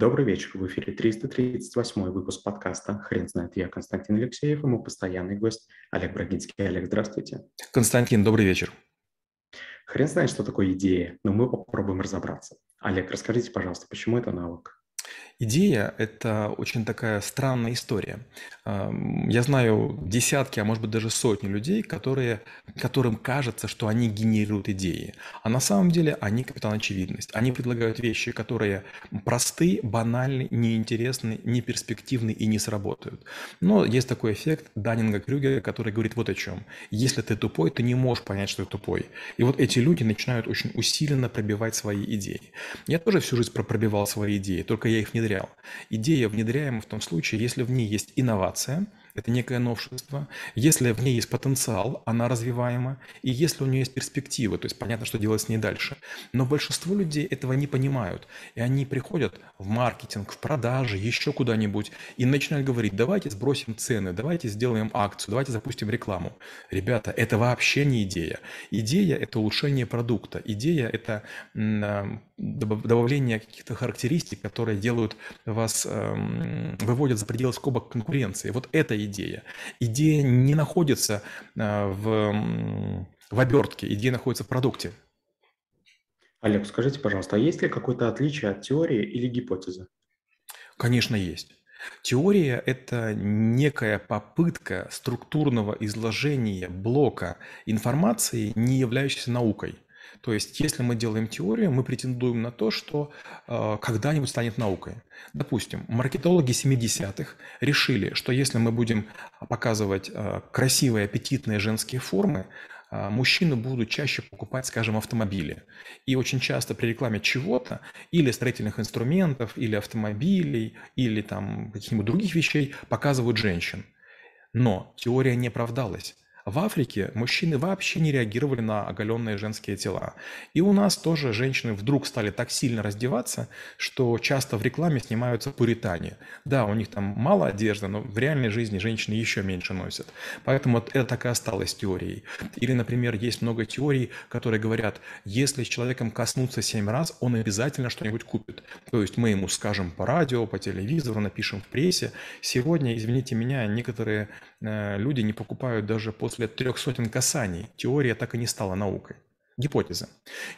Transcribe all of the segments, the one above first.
Добрый вечер. В эфире 338 выпуск подкаста «Хрен знает». Я Константин Алексеев и мой постоянный гость Олег Брагинский. Олег, здравствуйте. Константин, добрый вечер. Хрен знает, что такое идея, но мы попробуем разобраться. Олег, расскажите, пожалуйста, почему это навык? Идея– это очень такая странная история. Я знаю десятки, а может быть даже сотни людей, которые, которым кажется, что они генерируют идеи. А на самом деле они капитан очевидность. Они предлагают вещи, которые просты, банальны, неинтересны, неперспективны и не сработают. Но есть такой эффект Даннинга-Крюгера, который говорит вот о чем. Если ты тупой, ты не можешь понять, что ты тупой. И вот эти люди начинают очень усиленно пробивать свои идеи. Я тоже всю жизнь пробивал свои идеи, только я их внедрял. Идея внедряема в том случае, если в ней есть инновация – это некое новшество. Если в ней есть потенциал, она развиваема, и если у нее есть перспективы, то есть понятно, что делать с ней дальше. Но большинство людей этого не понимают, и они приходят в маркетинг, в продажи, еще куда-нибудь, и начинают говорить, давайте сбросим цены, давайте сделаем акцию, давайте запустим рекламу. Ребята, это вообще не идея. Идея – это улучшение продукта, идея – это добавление каких-то характеристик, которые делают вас, эм, выводят за пределы скобок конкуренции. Вот это идея. Идея не находится а, в, в обертке, идея находится в продукте. Олег, скажите, пожалуйста, а есть ли какое-то отличие от теории или гипотезы? Конечно, есть. Теория – это некая попытка структурного изложения блока информации, не являющейся наукой – то есть, если мы делаем теорию, мы претендуем на то, что э, когда-нибудь станет наукой. Допустим, маркетологи 70-х решили, что если мы будем показывать э, красивые, аппетитные женские формы, э, мужчины будут чаще покупать, скажем, автомобили. И очень часто при рекламе чего-то, или строительных инструментов, или автомобилей, или там каких-нибудь других вещей показывают женщин. Но теория не оправдалась. В Африке мужчины вообще не реагировали на оголенные женские тела. И у нас тоже женщины вдруг стали так сильно раздеваться, что часто в рекламе снимаются пуритане. Да, у них там мало одежды, но в реальной жизни женщины еще меньше носят. Поэтому вот это так и осталось теорией. Или, например, есть много теорий, которые говорят, если с человеком коснуться семь раз, он обязательно что-нибудь купит. То есть мы ему скажем по радио, по телевизору, напишем в прессе. Сегодня, извините меня, некоторые люди не покупают даже после трех сотен касаний теория так и не стала наукой. Гипотеза.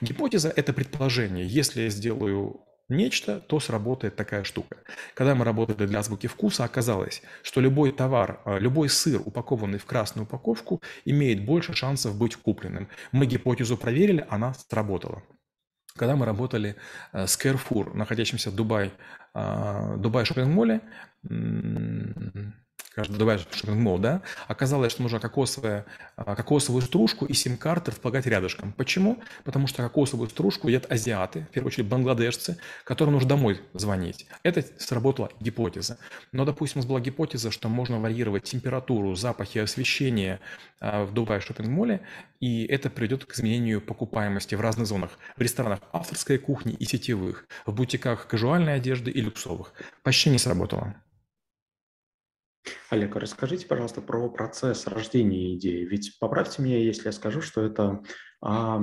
Гипотеза – это предположение. Если я сделаю нечто, то сработает такая штука. Когда мы работали для азбуки вкуса, оказалось, что любой товар, а, любой сыр, упакованный в красную упаковку, имеет больше шансов быть купленным. Мы гипотезу проверили, она сработала. Когда мы работали э, с Carrefour, находящимся в Дубай, Дубай шоппинг-моле, каждый добавишь шопинг да, оказалось, что нужно кокосовое, а, кокосовую стружку и сим-карты располагать рядышком. Почему? Потому что кокосовую стружку едят азиаты, в первую очередь бангладешцы, которым нужно домой звонить. Это сработала гипотеза. Но, допустим, у нас была гипотеза, что можно варьировать температуру, запахи, освещение а, в Дубае шопинг-моле, и это приведет к изменению покупаемости в разных зонах. В ресторанах авторской кухни и сетевых, в бутиках кажуальной одежды и люксовых. Почти не сработало. Олег, расскажите, пожалуйста, про процесс рождения идеи. Ведь поправьте меня, если я скажу, что это а,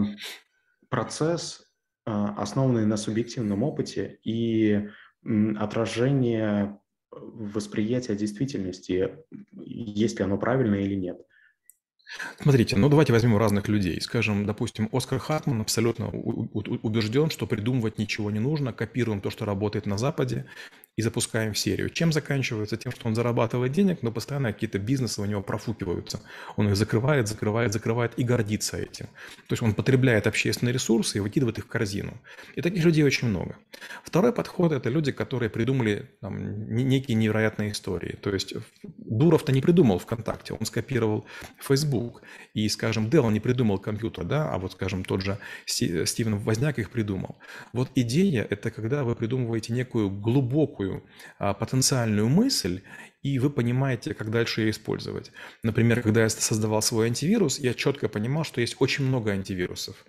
процесс, а, основанный на субъективном опыте и м, отражение восприятия действительности, есть ли оно правильное или нет. Смотрите, ну давайте возьмем разных людей. Скажем, допустим, Оскар Хартман абсолютно убежден, что придумывать ничего не нужно, копируем то, что работает на Западе, и запускаем в серию. Чем заканчивается? Тем, что он зарабатывает денег, но постоянно какие-то бизнесы у него профукиваются. Он их закрывает, закрывает, закрывает и гордится этим. То есть он потребляет общественные ресурсы и выкидывает их в корзину. И таких людей очень много. Второй подход – это люди, которые придумали там, некие невероятные истории. То есть Дуров-то не придумал ВКонтакте, он скопировал Facebook. И, скажем, Dell не придумал компьютер, да, а вот, скажем, тот же Стивен Возняк их придумал. Вот идея – это когда вы придумываете некую глубокую а, потенциальную мысль, и вы понимаете, как дальше ее использовать. Например, когда я создавал свой антивирус, я четко понимал, что есть очень много антивирусов.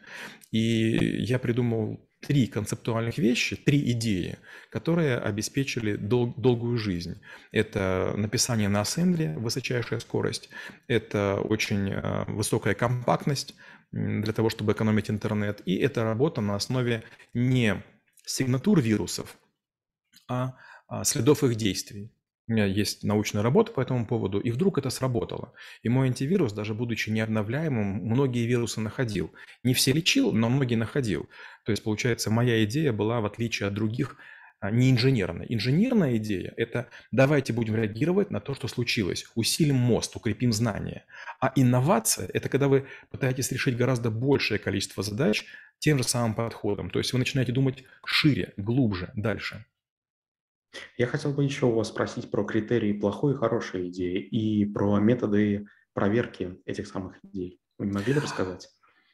И я придумал три концептуальных вещи, три идеи, которые обеспечили дол- долгую жизнь. Это написание на ассембле, высочайшая скорость, это очень э, высокая компактность для того, чтобы экономить интернет, и это работа на основе не сигнатур вирусов, а, а следов их действий. У меня есть научная работа по этому поводу, и вдруг это сработало. И мой антивирус, даже будучи необновляемым, многие вирусы находил. Не все лечил, но многие находил. То есть, получается, моя идея была, в отличие от других, а, не инженерная. Инженерная идея – это давайте будем реагировать на то, что случилось, усилим мост, укрепим знания. А инновация – это когда вы пытаетесь решить гораздо большее количество задач тем же самым подходом. То есть вы начинаете думать шире, глубже, дальше. Я хотел бы еще у вас спросить про критерии плохой и хорошей идеи и про методы проверки этих самых идей. Вы не могли бы рассказать?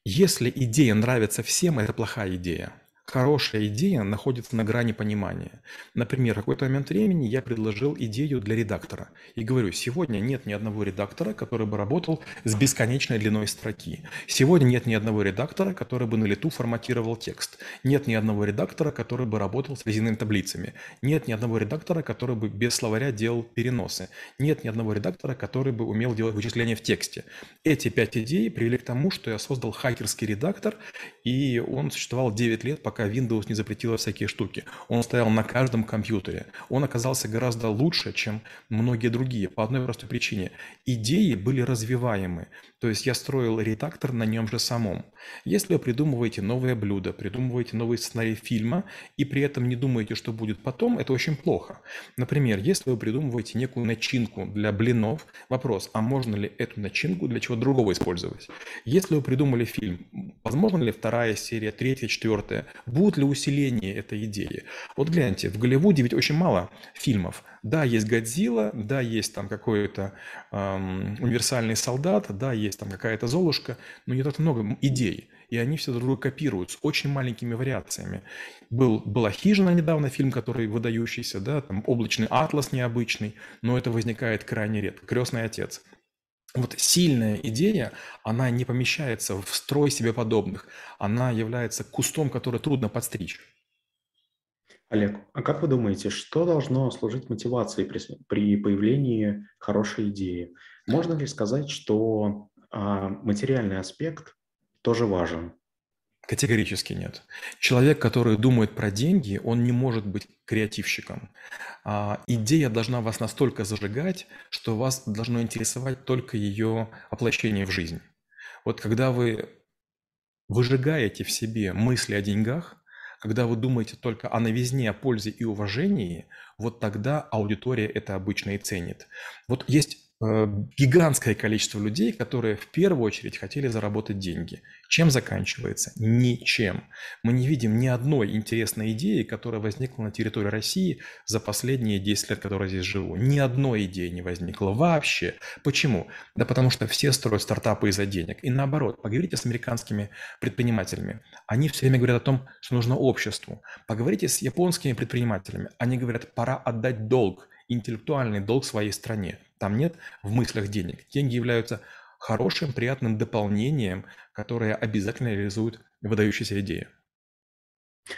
Если идея нравится всем, это плохая идея хорошая идея находится на грани понимания. Например, в какой-то момент времени я предложил идею для редактора. И говорю, сегодня нет ни одного редактора, который бы работал с бесконечной длиной строки. Сегодня нет ни одного редактора, который бы на лету форматировал текст. Нет ни одного редактора, который бы работал с резиновыми таблицами. Нет ни одного редактора, который бы без словаря делал переносы. Нет ни одного редактора, который бы умел делать вычисления в тексте. Эти пять идей привели к тому, что я создал хакерский редактор, и он существовал 9 лет, пока пока Windows не запретила всякие штуки. Он стоял на каждом компьютере. Он оказался гораздо лучше, чем многие другие, по одной простой причине. Идеи были развиваемы. То есть я строил редактор на нем же самом. Если вы придумываете новое блюдо, придумываете новый сценарий фильма и при этом не думаете, что будет потом, это очень плохо. Например, если вы придумываете некую начинку для блинов, вопрос, а можно ли эту начинку для чего другого использовать? Если вы придумали фильм, возможно ли вторая серия, третья, четвертая? Будут ли усиление этой идеи? Вот гляньте, в Голливуде ведь очень мало фильмов. Да, есть Годзилла, да, есть там какой-то эм, универсальный солдат, да, есть там какая-то Золушка, но не так много идей. И они все друг друга копируют с очень маленькими вариациями. Был, была «Хижина» недавно, фильм, который выдающийся, да, там «Облачный атлас» необычный, но это возникает крайне редко. «Крестный отец». Вот сильная идея, она не помещается в строй себе подобных. Она является кустом, который трудно подстричь. Олег, а как вы думаете, что должно служить мотивацией при, при появлении хорошей идеи? Можно ли сказать, что а, материальный аспект тоже важен? Категорически нет. Человек, который думает про деньги, он не может быть креативщиком. А, идея должна вас настолько зажигать, что вас должно интересовать только ее воплощение в жизнь. Вот когда вы выжигаете в себе мысли о деньгах, когда вы думаете только о новизне, о пользе и уважении, вот тогда аудитория это обычно и ценит. Вот есть гигантское количество людей, которые в первую очередь хотели заработать деньги. Чем заканчивается? Ничем. Мы не видим ни одной интересной идеи, которая возникла на территории России за последние 10 лет, которые здесь живу. Ни одной идеи не возникло вообще. Почему? Да потому что все строят стартапы из-за денег. И наоборот, поговорите с американскими предпринимателями. Они все время говорят о том, что нужно обществу. Поговорите с японскими предпринимателями. Они говорят, пора отдать долг, интеллектуальный долг своей стране. Там нет в мыслях денег. Деньги являются хорошим, приятным дополнением, которое обязательно реализует выдающиеся идеи.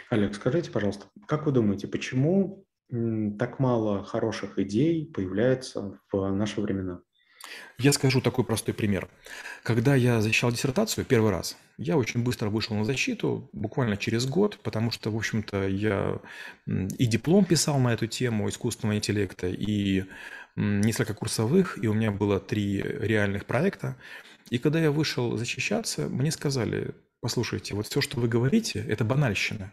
Олег, скажите, пожалуйста, как вы думаете, почему так мало хороших идей появляется в наши времена? Я скажу такой простой пример. Когда я защищал диссертацию первый раз, я очень быстро вышел на защиту, буквально через год, потому что, в общем-то, я и диплом писал на эту тему искусственного интеллекта, и несколько курсовых, и у меня было три реальных проекта. И когда я вышел защищаться, мне сказали, послушайте, вот все, что вы говорите, это банальщина.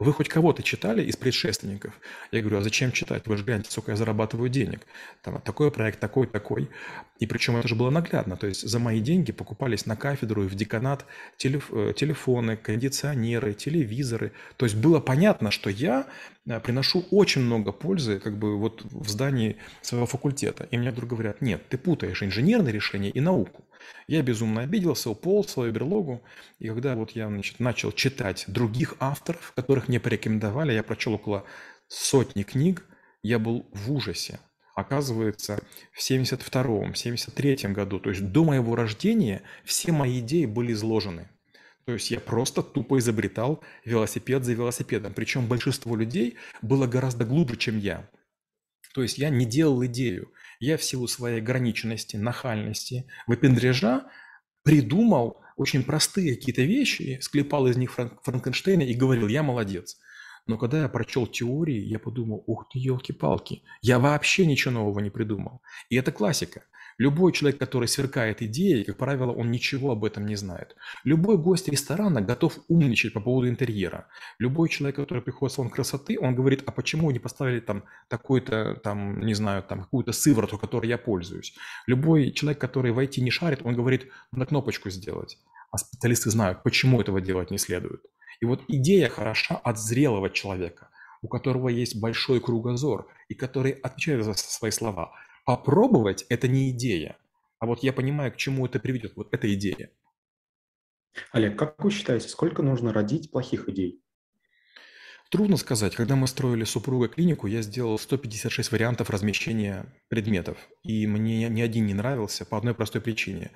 Вы хоть кого-то читали из предшественников? Я говорю, а зачем читать? Вы же гляньте, сколько я зарабатываю денег. Там такой проект, такой, такой. И причем это же было наглядно. То есть за мои деньги покупались на кафедру и в деканат телеф э, телефоны, кондиционеры, телевизоры. То есть было понятно, что я э, приношу очень много пользы как бы вот в здании своего факультета. И мне вдруг говорят, нет, ты путаешь инженерное решение и науку. Я безумно обиделся, уполз в свою берлогу. И когда вот я значит, начал читать других авторов, которых мне порекомендовали, я прочел около сотни книг, я был в ужасе. Оказывается, в 72-м, 73-м году, то есть до моего рождения, все мои идеи были изложены. То есть я просто тупо изобретал велосипед за велосипедом. Причем большинство людей было гораздо глубже, чем я. То есть я не делал идею. Я в силу своей ограниченности, нахальности, выпендрежа придумал очень простые какие-то вещи, склепал из них Франкенштейна и говорил, я молодец. Но когда я прочел теории, я подумал, ух ты, елки-палки, я вообще ничего нового не придумал. И это классика. Любой человек, который сверкает идеей, как правило, он ничего об этом не знает. Любой гость ресторана готов умничать по поводу интерьера. Любой человек, который приходит в салон красоты, он говорит, а почему не поставили там такой-то, там, не знаю, там, какую-то сыворотку, которой я пользуюсь. Любой человек, который в IT не шарит, он говорит, на кнопочку сделать. А специалисты знают, почему этого делать не следует. И вот идея хороша от зрелого человека, у которого есть большой кругозор и который отвечает за свои слова – Попробовать – это не идея. А вот я понимаю, к чему это приведет. Вот эта идея. Олег, как вы считаете, сколько нужно родить плохих идей? Трудно сказать. Когда мы строили супруга клинику, я сделал 156 вариантов размещения предметов. И мне ни один не нравился по одной простой причине.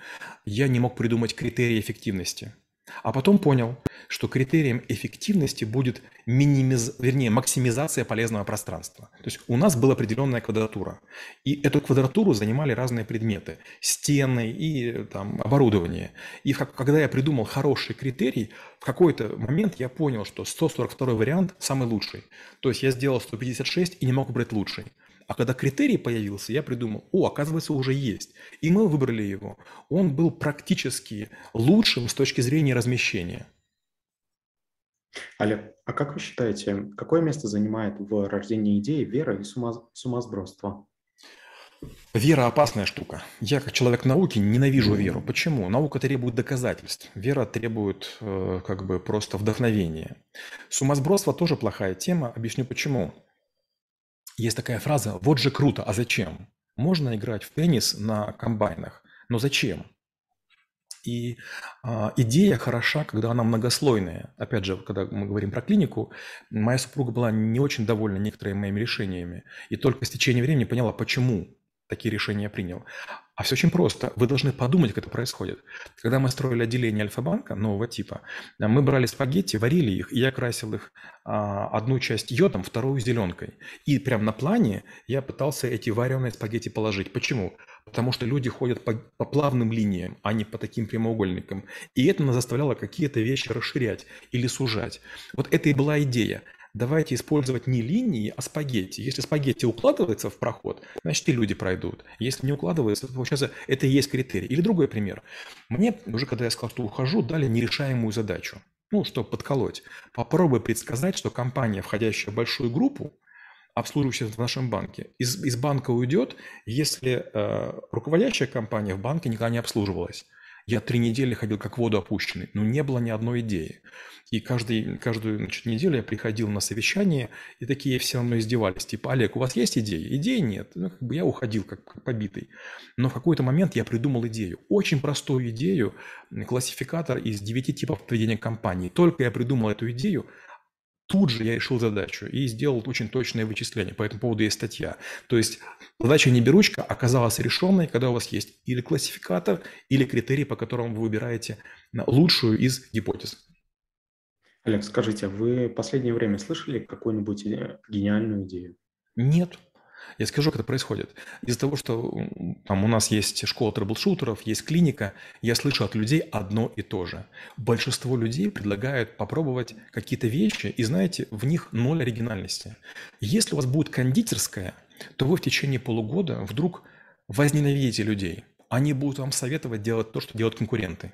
Я не мог придумать критерии эффективности. А потом понял, что критерием эффективности будет минимиз... вернее, максимизация полезного пространства. То есть у нас была определенная квадратура. И эту квадратуру занимали разные предметы. Стены и там, оборудование. И когда я придумал хороший критерий, в какой-то момент я понял, что 142 вариант самый лучший. То есть я сделал 156 и не мог выбрать лучший. А когда критерий появился, я придумал, о, оказывается, уже есть. И мы выбрали его. Он был практически лучшим с точки зрения размещения. Олег, а как вы считаете, какое место занимает в рождении идеи вера и сума, сумасбродство? Вера – опасная штука. Я, как человек науки, ненавижу веру. Почему? Наука требует доказательств. Вера требует э, как бы просто вдохновения. Сумасбродство тоже плохая тема. Объясню почему. Есть такая фраза «вот же круто, а зачем?» Можно играть в теннис на комбайнах, но зачем? И а, идея хороша, когда она многослойная. Опять же, когда мы говорим про клинику, моя супруга была не очень довольна некоторыми моими решениями. И только с течением времени поняла, почему такие решения принял. А все очень просто. Вы должны подумать, как это происходит. Когда мы строили отделение Альфа-банка нового типа, мы брали спагетти, варили их, и я красил их а, одну часть йодом, вторую зеленкой. И прямо на плане я пытался эти вареные спагетти положить. Почему? Потому что люди ходят по, по плавным линиям, а не по таким прямоугольникам. И это нас заставляло какие-то вещи расширять или сужать. Вот это и была идея давайте использовать не линии, а спагетти. Если спагетти укладывается в проход, значит и люди пройдут. Если не укладывается, то получается это и есть критерий. Или другой пример. Мне уже когда я сказал, что ухожу, дали нерешаемую задачу. Ну, чтобы подколоть. Попробуй предсказать, что компания, входящая в большую группу, обслуживающая в нашем банке, из, из банка уйдет, если э, руководящая компания в банке никогда не обслуживалась. Я три недели ходил как в воду опущенный, но не было ни одной идеи. И каждый, каждую значит, неделю я приходил на совещание, и такие все равно издевались. Типа, Олег, у вас есть идеи? Идеи нет. Ну, как бы я уходил как, как побитый. Но в какой-то момент я придумал идею. Очень простую идею, классификатор из девяти типов поведения компании. Только я придумал эту идею, Тут же я решил задачу и сделал очень точное вычисление. По этому поводу есть статья. То есть задача не беручка оказалась решенной, когда у вас есть или классификатор, или критерий, по которому вы выбираете лучшую из гипотез. Олег, скажите, вы в последнее время слышали какую-нибудь гениальную идею? Нет. Я скажу, как это происходит. Из-за того, что там у нас есть школа трэблшутеров, есть клиника, я слышу от людей одно и то же. Большинство людей предлагают попробовать какие-то вещи, и знаете, в них ноль оригинальности. Если у вас будет кондитерская, то вы в течение полугода вдруг возненавидите людей. Они будут вам советовать делать то, что делают конкуренты.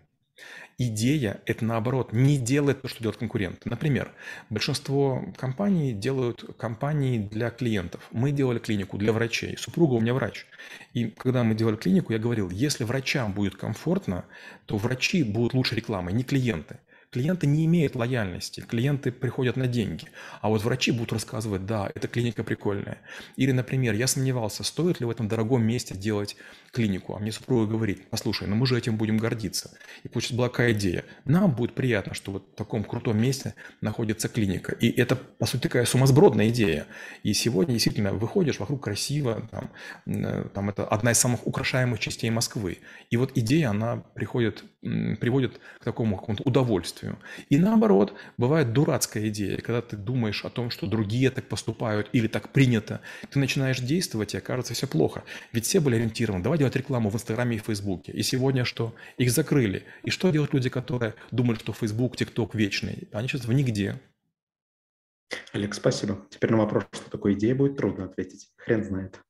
Идея – это наоборот, не делает то, что делают конкуренты. Например, большинство компаний делают компании для клиентов. Мы делали клинику для врачей. Супруга у меня врач. И когда мы делали клинику, я говорил, если врачам будет комфортно, то врачи будут лучше рекламой, не клиенты. Клиенты не имеют лояльности, клиенты приходят на деньги. А вот врачи будут рассказывать, да, эта клиника прикольная. Или, например, я сомневался, стоит ли в этом дорогом месте делать клинику. А мне супруга говорит, послушай, ну мы же этим будем гордиться. И получится была какая идея. Нам будет приятно, что вот в таком крутом месте находится клиника. И это, по сути, такая сумасбродная идея. И сегодня действительно выходишь, вокруг красиво, там, э, там это одна из самых украшаемых частей Москвы. И вот идея, она приходит, приводит к такому какому-то удовольствию удовольствию. И наоборот, бывает дурацкая идея, когда ты думаешь о том, что другие так поступают или так принято, ты начинаешь действовать, и окажется все плохо. Ведь все были ориентированы, давай делать рекламу в Инстаграме и Фейсбуке. И сегодня что? Их закрыли. И что делают люди, которые думают, что Фейсбук, ТикТок вечный? Они сейчас в нигде. Олег, спасибо. Теперь на вопрос, что такое идея, будет трудно ответить. Хрен знает.